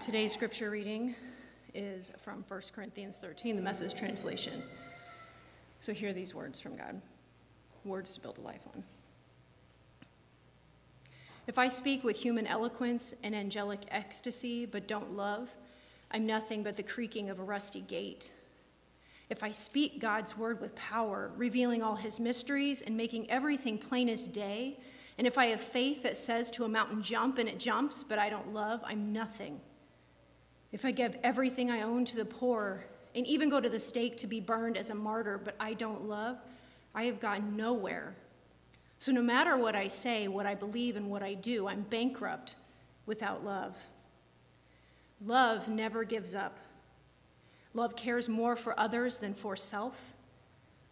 Today's scripture reading is from 1 Corinthians 13, the message translation. So hear these words from God words to build a life on. If I speak with human eloquence and angelic ecstasy, but don't love, I'm nothing but the creaking of a rusty gate. If I speak God's word with power, revealing all his mysteries and making everything plain as day, and if I have faith that says to a mountain, jump, and it jumps, but I don't love, I'm nothing. If I give everything I own to the poor, and even go to the stake to be burned as a martyr, but I don't love, I have gotten nowhere. So no matter what I say, what I believe, and what I do, I'm bankrupt without love. Love never gives up. Love cares more for others than for self.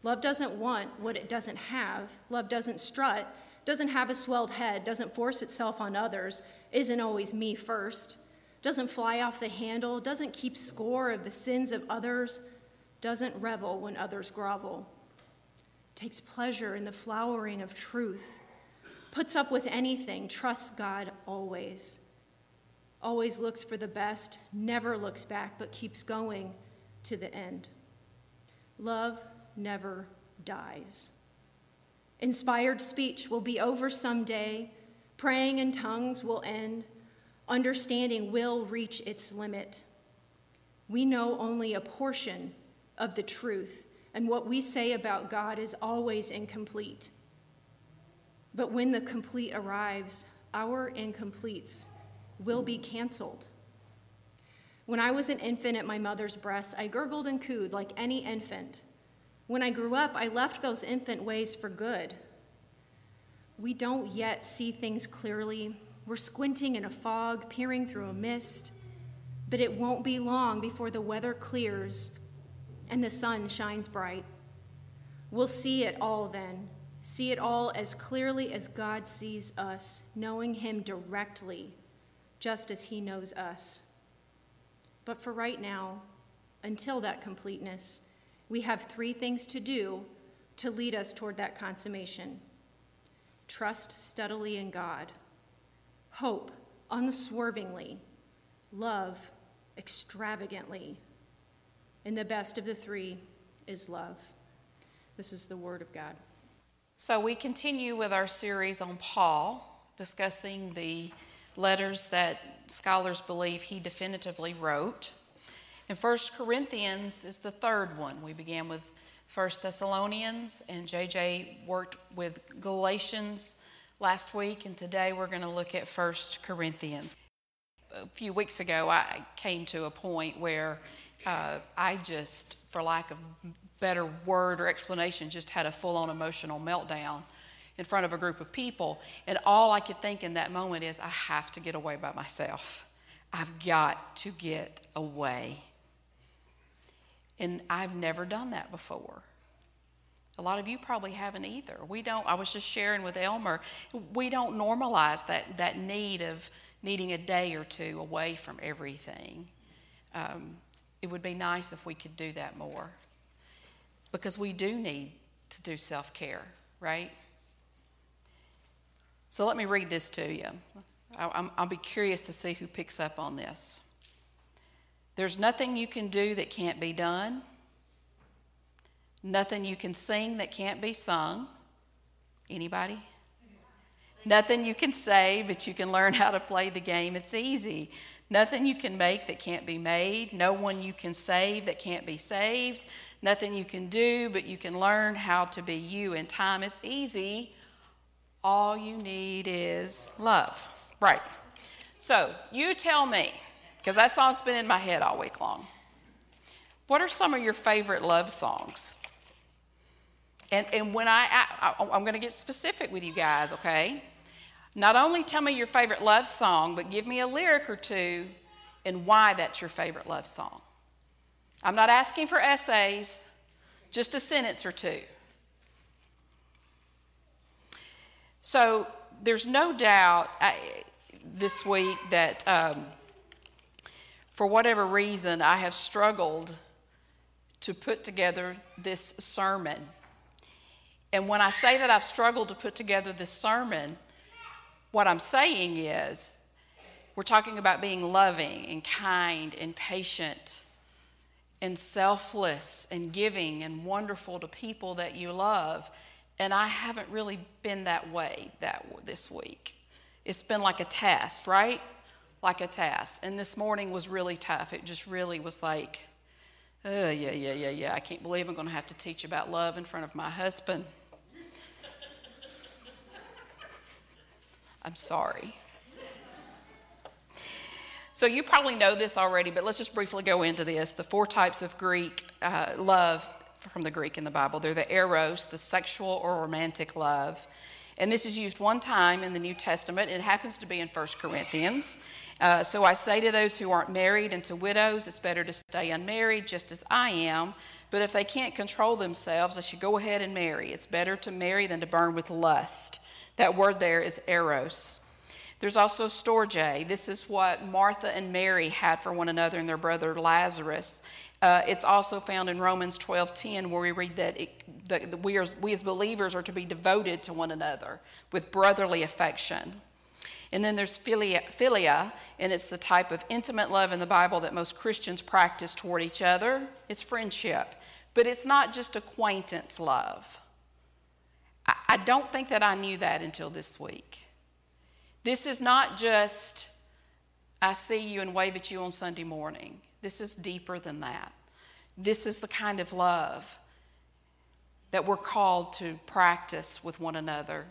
Love doesn't want what it doesn't have. Love doesn't strut, doesn't have a swelled head, doesn't force itself on others, isn't always me first, doesn't fly off the handle, doesn't keep score of the sins of others, doesn't revel when others grovel, takes pleasure in the flowering of truth, puts up with anything, trusts God always, always looks for the best, never looks back, but keeps going to the end. Love never dies. Inspired speech will be over someday, praying in tongues will end, understanding will reach its limit. We know only a portion of the truth, and what we say about God is always incomplete. But when the complete arrives, our incompletes will be canceled. When I was an infant at my mother's breast, I gurgled and cooed like any infant. When I grew up, I left those infant ways for good. We don't yet see things clearly. We're squinting in a fog, peering through a mist. But it won't be long before the weather clears and the sun shines bright. We'll see it all then, see it all as clearly as God sees us, knowing Him directly, just as He knows us. But for right now, until that completeness, we have three things to do to lead us toward that consummation trust steadily in God, hope unswervingly, love extravagantly. And the best of the three is love. This is the Word of God. So, we continue with our series on Paul, discussing the letters that scholars believe he definitively wrote. And First Corinthians is the third one. We began with First Thessalonians, and JJ worked with Galatians last week, and today we're going to look at First Corinthians. A few weeks ago, I came to a point where uh, I just, for lack of better word or explanation, just had a full on emotional meltdown in front of a group of people. And all I could think in that moment is, I have to get away by myself. I've got to get away. And I've never done that before. A lot of you probably haven't either. We don't, I was just sharing with Elmer, we don't normalize that, that need of needing a day or two away from everything. Um, it would be nice if we could do that more because we do need to do self care, right? So let me read this to you. I'll be curious to see who picks up on this. There's nothing you can do that can't be done, nothing you can sing that can't be sung. Anybody? Nothing you can say, but you can learn how to play the game. It's easy. Nothing you can make that can't be made. No one you can save that can't be saved. Nothing you can do, but you can learn how to be you in time. It's easy all you need is love. Right. So you tell me, because that song's been in my head all week long. What are some of your favorite love songs? And, and when I, I I'm going to get specific with you guys, okay? Not only tell me your favorite love song, but give me a lyric or two and why that's your favorite love song. I'm not asking for essays, just a sentence or two. So there's no doubt I, this week that um, for whatever reason I have struggled to put together this sermon. And when I say that I've struggled to put together this sermon, what I'm saying is we're talking about being loving and kind and patient and selfless and giving and wonderful to people that you love. And I haven't really been that way that this week. It's been like a test, right? Like a test. And this morning was really tough. It just really was like, oh, yeah, yeah, yeah, yeah. I can't believe I'm going to have to teach about love in front of my husband. I'm sorry. So you probably know this already, but let's just briefly go into this. The four types of Greek uh, love from the Greek in the Bible they're the eros, the sexual or romantic love. And this is used one time in the New Testament. It happens to be in 1 Corinthians. Uh, so I say to those who aren't married and to widows, it's better to stay unmarried, just as I am. But if they can't control themselves, they should go ahead and marry. It's better to marry than to burn with lust. That word there is eros. There's also storge. This is what Martha and Mary had for one another and their brother Lazarus. Uh, it's also found in Romans 12:10, where we read that, it, that we, are, we as believers are to be devoted to one another with brotherly affection. And then there's philia, philia, and it's the type of intimate love in the Bible that most Christians practice toward each other. It's friendship, but it's not just acquaintance love. I, don't think that I knew that until this week. This is not just, I see you and wave at you on Sunday morning. This is deeper than that. This is the kind of love that we're called to practice with one another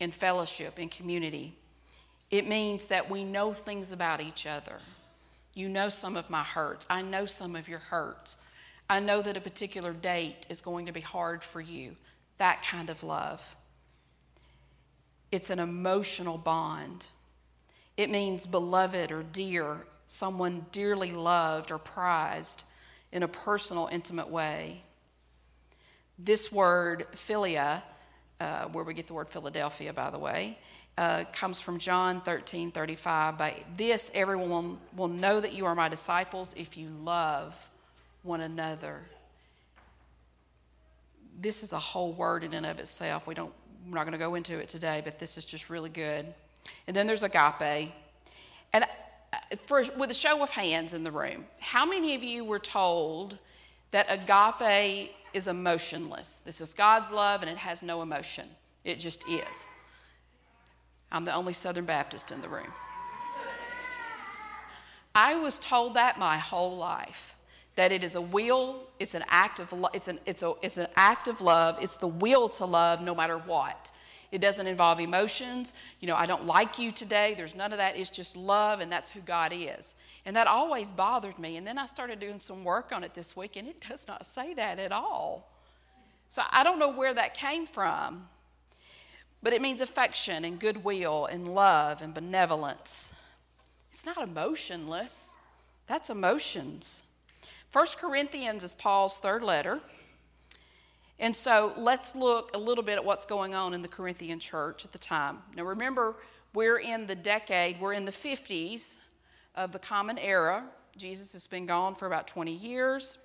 in fellowship, in community. It means that we know things about each other. You know some of my hurts. I know some of your hurts. I know that a particular date is going to be hard for you that kind of love. It's an emotional bond. It means beloved or dear, someone dearly loved or prized in a personal, intimate way. This word, philia, uh, where we get the word Philadelphia, by the way, uh, comes from John 13 35. By this, everyone will know that you are my disciples if you love one another this is a whole word in and of itself. We don't, we're not going to go into it today, but this is just really good. And then there's agape. And uh, for, with a show of hands in the room, how many of you were told that agape is emotionless? This is God's love and it has no emotion. It just is. I'm the only Southern Baptist in the room. I was told that my whole life that it is a will, it's an act of lo- it's an it's a it's an act of love. It's the will to love no matter what. It doesn't involve emotions. You know, I don't like you today. There's none of that. It's just love, and that's who God is. And that always bothered me. And then I started doing some work on it this week, and it does not say that at all. So I don't know where that came from, but it means affection and goodwill and love and benevolence. It's not emotionless, that's emotions. First Corinthians is Paul's third letter. And so let's look a little bit at what's going on in the Corinthian church at the time. Now remember, we're in the decade, we're in the 50s of the Common Era. Jesus has been gone for about 20 years.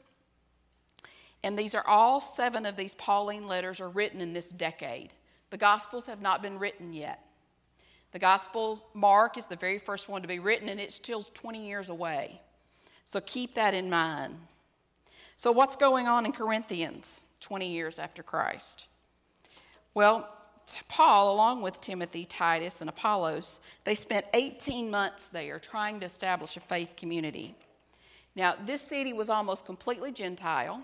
And these are all seven of these Pauline letters are written in this decade. The Gospels have not been written yet. The Gospels, Mark is the very first one to be written, and it's still 20 years away. So keep that in mind. So, what's going on in Corinthians 20 years after Christ? Well, Paul, along with Timothy, Titus, and Apollos, they spent 18 months there trying to establish a faith community. Now, this city was almost completely Gentile.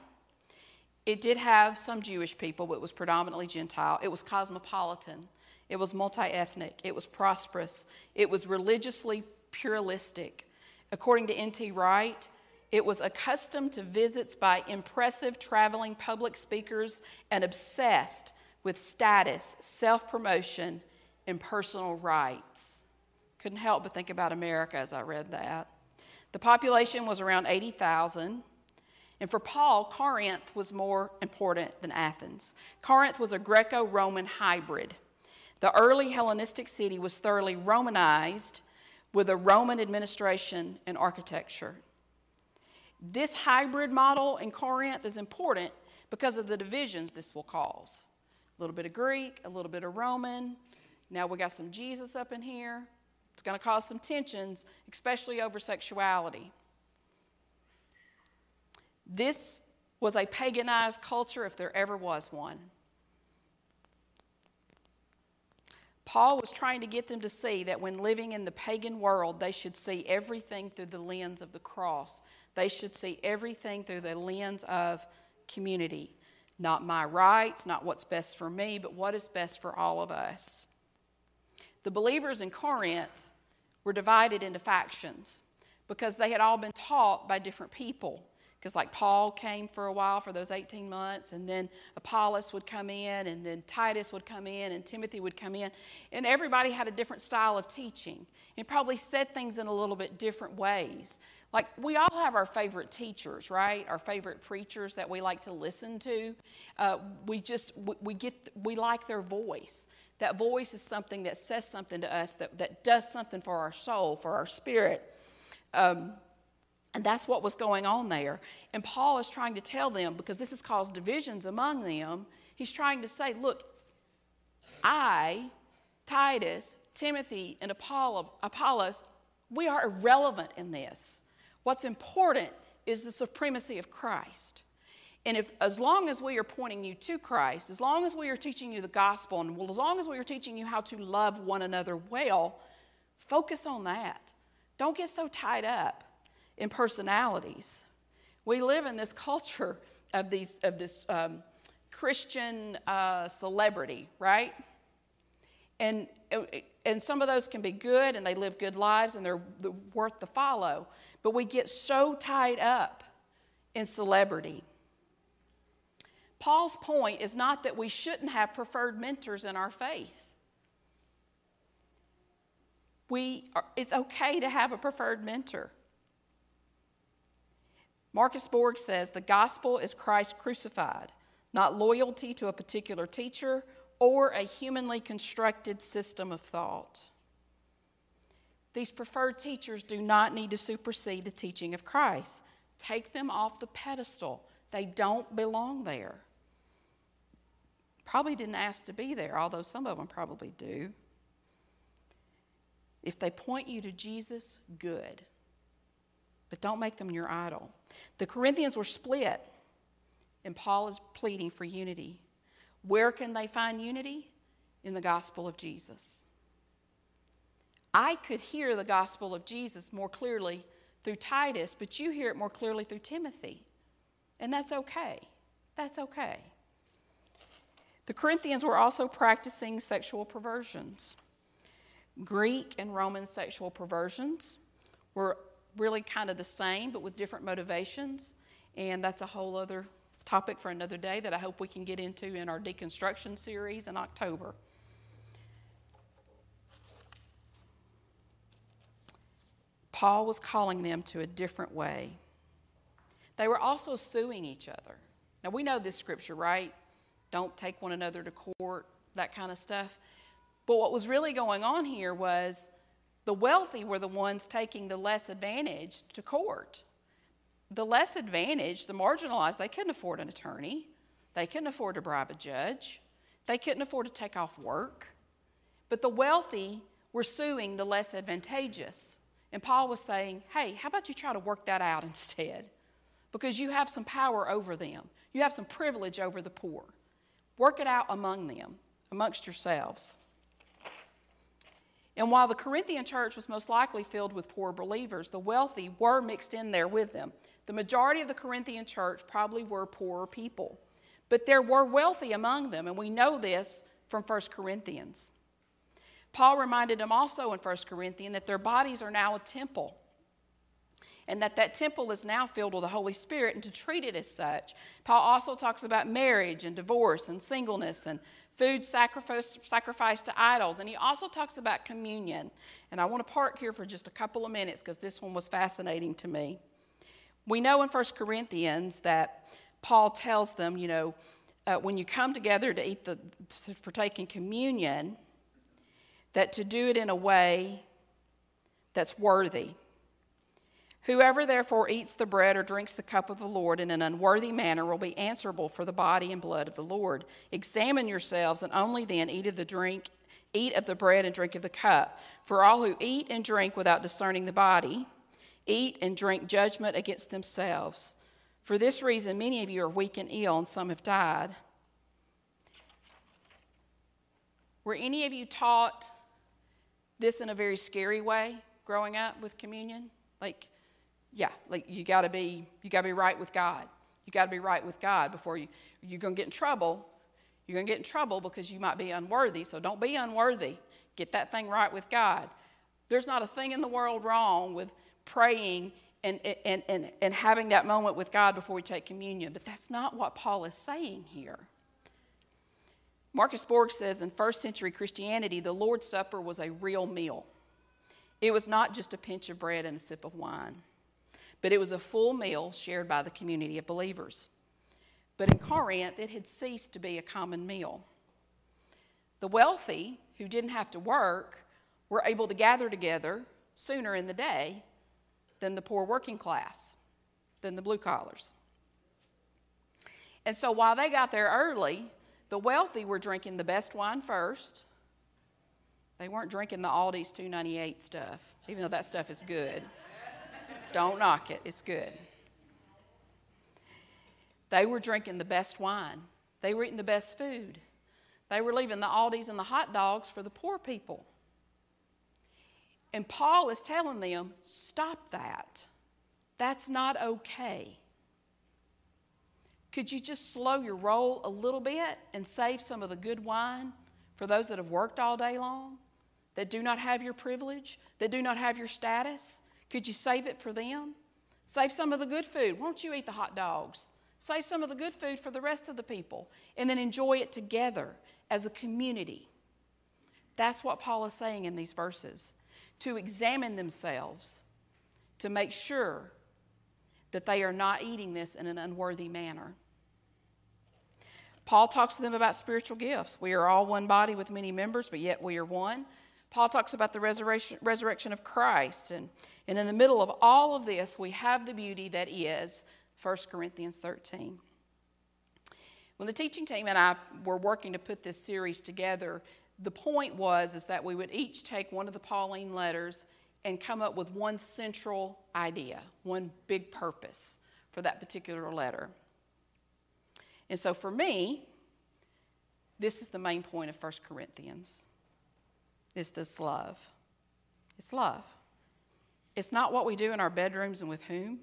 It did have some Jewish people, but it was predominantly Gentile. It was cosmopolitan. It was multi ethnic. It was prosperous. It was religiously pluralistic. According to N.T. Wright, it was accustomed to visits by impressive traveling public speakers and obsessed with status, self promotion, and personal rights. Couldn't help but think about America as I read that. The population was around 80,000. And for Paul, Corinth was more important than Athens. Corinth was a Greco Roman hybrid. The early Hellenistic city was thoroughly Romanized with a Roman administration and architecture. This hybrid model in Corinth is important because of the divisions this will cause. A little bit of Greek, a little bit of Roman. Now we got some Jesus up in here. It's going to cause some tensions, especially over sexuality. This was a paganized culture if there ever was one. Paul was trying to get them to see that when living in the pagan world, they should see everything through the lens of the cross. They should see everything through the lens of community. Not my rights, not what's best for me, but what is best for all of us. The believers in Corinth were divided into factions because they had all been taught by different people because like Paul came for a while for those 18 months, and then Apollos would come in, and then Titus would come in, and Timothy would come in, and everybody had a different style of teaching, and probably said things in a little bit different ways. Like we all have our favorite teachers, right? Our favorite preachers that we like to listen to. Uh, we just we, we get we like their voice. That voice is something that says something to us that that does something for our soul, for our spirit. Um, and that's what was going on there. And Paul is trying to tell them, because this has caused divisions among them, he's trying to say, look, I, Titus, Timothy, and Apollos, we are irrelevant in this. What's important is the supremacy of Christ. And if, as long as we are pointing you to Christ, as long as we are teaching you the gospel, and as long as we are teaching you how to love one another well, focus on that. Don't get so tied up in personalities. We live in this culture of, these, of this um, Christian uh, celebrity, right? And, and some of those can be good and they live good lives and they're worth the follow. But we get so tied up in celebrity. Paul's point is not that we shouldn't have preferred mentors in our faith. We are, it's okay to have a preferred mentor. Marcus Borg says the gospel is Christ crucified, not loyalty to a particular teacher or a humanly constructed system of thought. These preferred teachers do not need to supersede the teaching of Christ. Take them off the pedestal. They don't belong there. Probably didn't ask to be there, although some of them probably do. If they point you to Jesus, good but don't make them your idol. The Corinthians were split, and Paul is pleading for unity. Where can they find unity? In the gospel of Jesus. I could hear the gospel of Jesus more clearly through Titus, but you hear it more clearly through Timothy. And that's okay. That's okay. The Corinthians were also practicing sexual perversions. Greek and Roman sexual perversions were really kind of the same, but with different motivations. And that's a whole other topic for another day that I hope we can get into in our deconstruction series in October. Paul was calling them to a different way. They were also suing each other. Now, we know this scripture, right? Don't take one another to court, that kind of stuff. But what was really going on here was the wealthy were the ones taking the less advantage to court. The less advantaged, the marginalized, they couldn't afford an attorney. They couldn't afford to bribe a judge. They couldn't afford to take off work. But the wealthy were suing the less advantageous. And Paul was saying, hey, how about you try to work that out instead? Because you have some power over them, you have some privilege over the poor. Work it out among them, amongst yourselves. And while the Corinthian church was most likely filled with poor believers, the wealthy were mixed in there with them. The majority of the Corinthian church probably were poorer people, but there were wealthy among them, and we know this from 1 Corinthians. Paul reminded them also in 1 Corinthians that their bodies are now a temple and that that temple is now filled with the Holy Spirit and to treat it as such. Paul also talks about marriage and divorce and singleness and food sacrifice, sacrificed to idols. And he also talks about communion. And I want to park here for just a couple of minutes because this one was fascinating to me. We know in 1 Corinthians that Paul tells them, you know, uh, when you come together to eat the, to partake in communion, that to do it in a way that's worthy. Whoever therefore eats the bread or drinks the cup of the Lord in an unworthy manner will be answerable for the body and blood of the Lord. Examine yourselves, and only then eat of the drink, Eat of the bread and drink of the cup. For all who eat and drink without discerning the body, eat and drink judgment against themselves. For this reason, many of you are weak and ill, and some have died. Were any of you taught this in a very scary way growing up with communion? Like, yeah, like you got to be you got to be right with God. You got to be right with God before you you're going to get in trouble. You're going to get in trouble because you might be unworthy. So don't be unworthy. Get that thing right with God. There's not a thing in the world wrong with praying and, and, and, and having that moment with God before we take communion, but that's not what Paul is saying here. Marcus Borg says in first century Christianity, the Lord's Supper was a real meal. It was not just a pinch of bread and a sip of wine, but it was a full meal shared by the community of believers. But in Corinth, it had ceased to be a common meal. The wealthy, who didn't have to work, were able to gather together sooner in the day than the poor working class, than the blue collars. And so while they got there early, the wealthy were drinking the best wine first. They weren't drinking the Aldi's 298 stuff, even though that stuff is good. Don't knock it, it's good. They were drinking the best wine. They were eating the best food. They were leaving the Aldi's and the hot dogs for the poor people. And Paul is telling them, stop that. That's not okay. Could you just slow your roll a little bit and save some of the good wine for those that have worked all day long, that do not have your privilege, that do not have your status? Could you save it for them? Save some of the good food. Won't you eat the hot dogs? Save some of the good food for the rest of the people and then enjoy it together as a community. That's what Paul is saying in these verses to examine themselves to make sure that they are not eating this in an unworthy manner. Paul talks to them about spiritual gifts. We are all one body with many members, but yet we are one. Paul talks about the resurrection, resurrection of Christ. And, and in the middle of all of this, we have the beauty that is 1 Corinthians 13. When the teaching team and I were working to put this series together, the point was is that we would each take one of the Pauline letters and come up with one central idea, one big purpose for that particular letter. And so for me, this is the main point of 1 Corinthians. It's this love. It's love. It's not what we do in our bedrooms and with whom.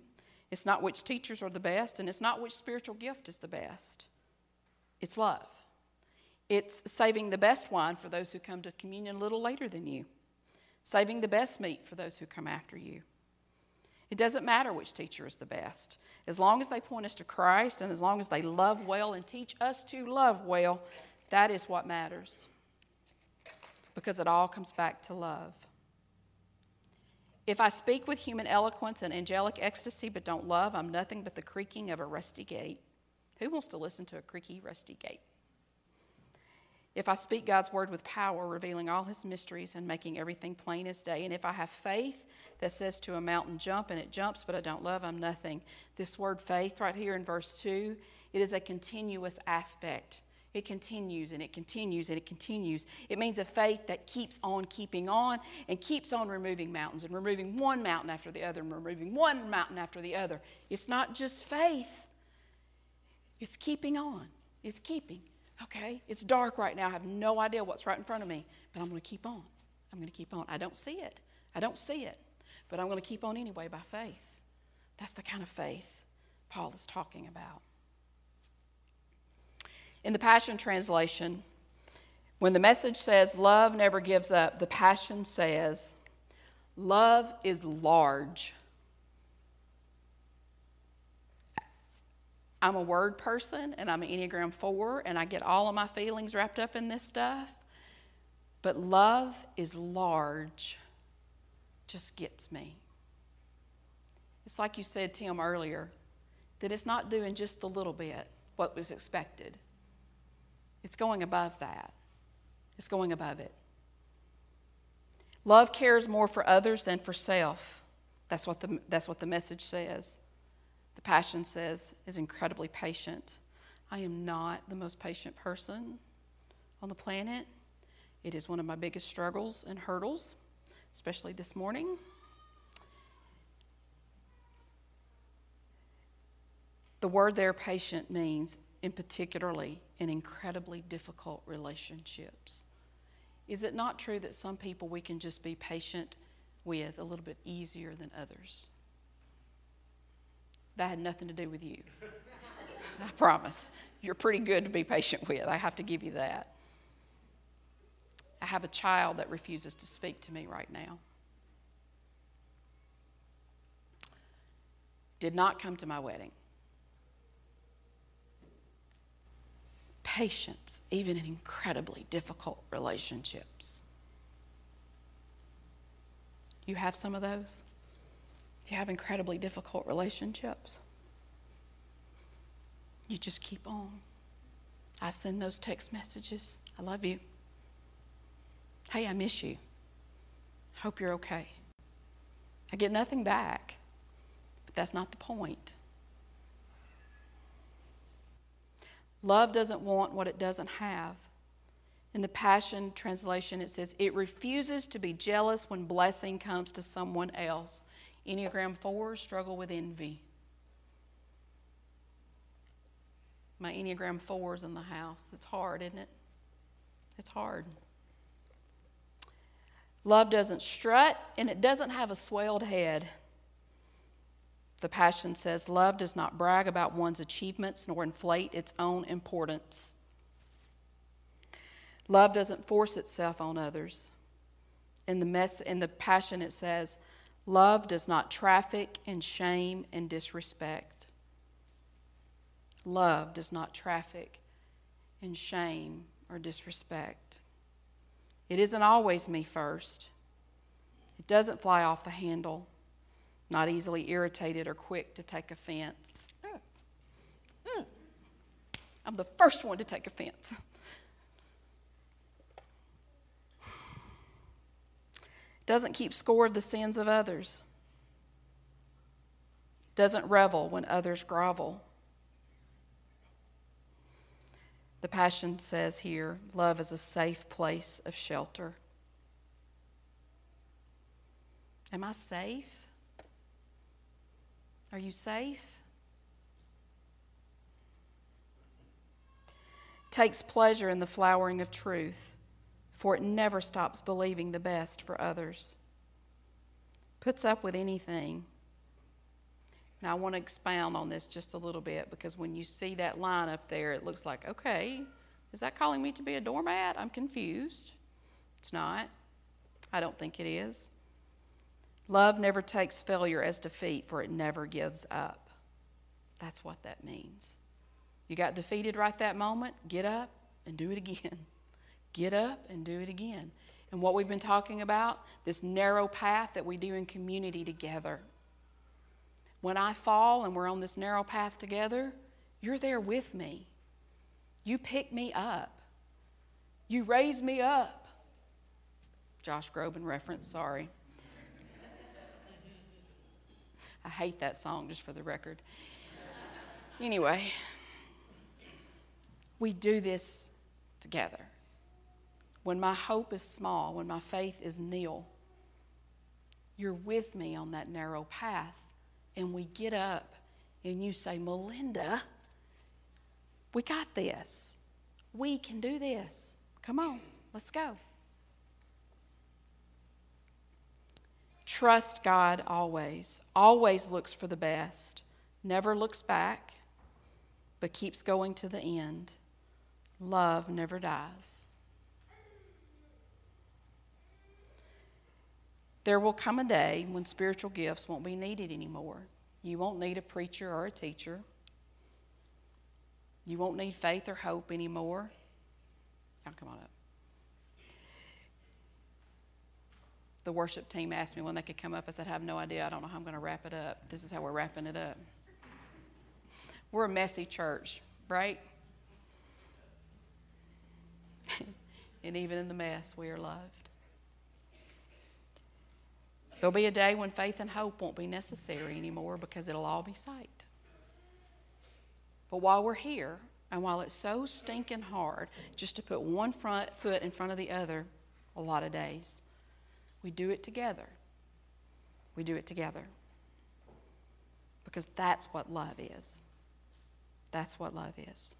It's not which teachers are the best, and it's not which spiritual gift is the best. It's love. It's saving the best wine for those who come to communion a little later than you, saving the best meat for those who come after you. It doesn't matter which teacher is the best. As long as they point us to Christ and as long as they love well and teach us to love well, that is what matters. Because it all comes back to love. If I speak with human eloquence and angelic ecstasy but don't love, I'm nothing but the creaking of a rusty gate. Who wants to listen to a creaky, rusty gate? if I speak God's word with power, revealing all his mysteries and making everything plain as day, and if I have faith that says to a mountain, jump, and it jumps, but I don't love, I'm nothing. This word faith, right here in verse 2, it is a continuous aspect. It continues and it continues and it continues. It means a faith that keeps on keeping on and keeps on removing mountains and removing one mountain after the other and removing one mountain after the other. It's not just faith, it's keeping on. It's keeping Okay, it's dark right now. I have no idea what's right in front of me, but I'm going to keep on. I'm going to keep on. I don't see it. I don't see it, but I'm going to keep on anyway by faith. That's the kind of faith Paul is talking about. In the Passion Translation, when the message says love never gives up, the Passion says love is large. I'm a word person and I'm an Enneagram 4 and I get all of my feelings wrapped up in this stuff. But love is large, just gets me. It's like you said, Tim, earlier, that it's not doing just a little bit what was expected. It's going above that, it's going above it. Love cares more for others than for self. That's what the, that's what the message says. The passion says, is incredibly patient. I am not the most patient person on the planet. It is one of my biggest struggles and hurdles, especially this morning. The word there, patient, means, in particularly, in incredibly difficult relationships. Is it not true that some people we can just be patient with a little bit easier than others? That had nothing to do with you. I promise. You're pretty good to be patient with. I have to give you that. I have a child that refuses to speak to me right now. Did not come to my wedding. Patience, even in incredibly difficult relationships. You have some of those? You have incredibly difficult relationships. You just keep on. I send those text messages. I love you. Hey, I miss you. Hope you're okay. I get nothing back, but that's not the point. Love doesn't want what it doesn't have. In the Passion Translation, it says, It refuses to be jealous when blessing comes to someone else. Enneagram 4 struggle with envy. My Enneagram 4 is in the house. It's hard, isn't it? It's hard. Love doesn't strut and it doesn't have a swelled head. The Passion says, Love does not brag about one's achievements nor inflate its own importance. Love doesn't force itself on others. In the, mess, in the Passion, it says, Love does not traffic in shame and disrespect. Love does not traffic in shame or disrespect. It isn't always me first. It doesn't fly off the handle, not easily irritated or quick to take offense. Mm. Mm. I'm the first one to take offense. Doesn't keep score of the sins of others. Doesn't revel when others grovel. The Passion says here love is a safe place of shelter. Am I safe? Are you safe? Takes pleasure in the flowering of truth, for it never stops believing the best for others. Puts up with anything now, I want to expound on this just a little bit because when you see that line up there, it looks like, okay, is that calling me to be a doormat? I'm confused. It's not. I don't think it is. Love never takes failure as defeat, for it never gives up. That's what that means. You got defeated right that moment, get up and do it again. Get up and do it again. And what we've been talking about, this narrow path that we do in community together. When I fall and we're on this narrow path together, you're there with me. You pick me up. You raise me up. Josh Groban reference, sorry. I hate that song, just for the record. Anyway, we do this together. When my hope is small, when my faith is nil, you're with me on that narrow path and we get up and you say, Melinda, we got this. We can do this. Come on, let's go. Trust God always, always looks for the best, never looks back, but keeps going to the end. Love never dies. There will come a day when spiritual gifts won't be needed anymore. You won't need a preacher or a teacher. You won't need faith or hope anymore. Now, come on up. The worship team asked me when they could come up. I said, I have no idea. I don't know how I'm going to wrap it up. This is how we're wrapping it up. We're a messy church, right? and even in the mess, we are loved. There'll be a day when faith and hope won't be necessary anymore because it'll all be sight. But while we're here, And while it's so stinking hard just to put one front foot in front of the other a lot of days, we do it together. We do it together. Because that's what love is. That's what love is.